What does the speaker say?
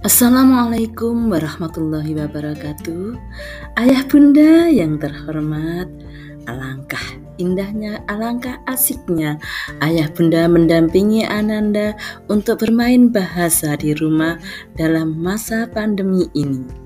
Assalamualaikum warahmatullahi wabarakatuh. Ayah bunda yang terhormat, alangkah indahnya, alangkah asiknya ayah bunda mendampingi Ananda untuk bermain bahasa di rumah dalam masa pandemi ini.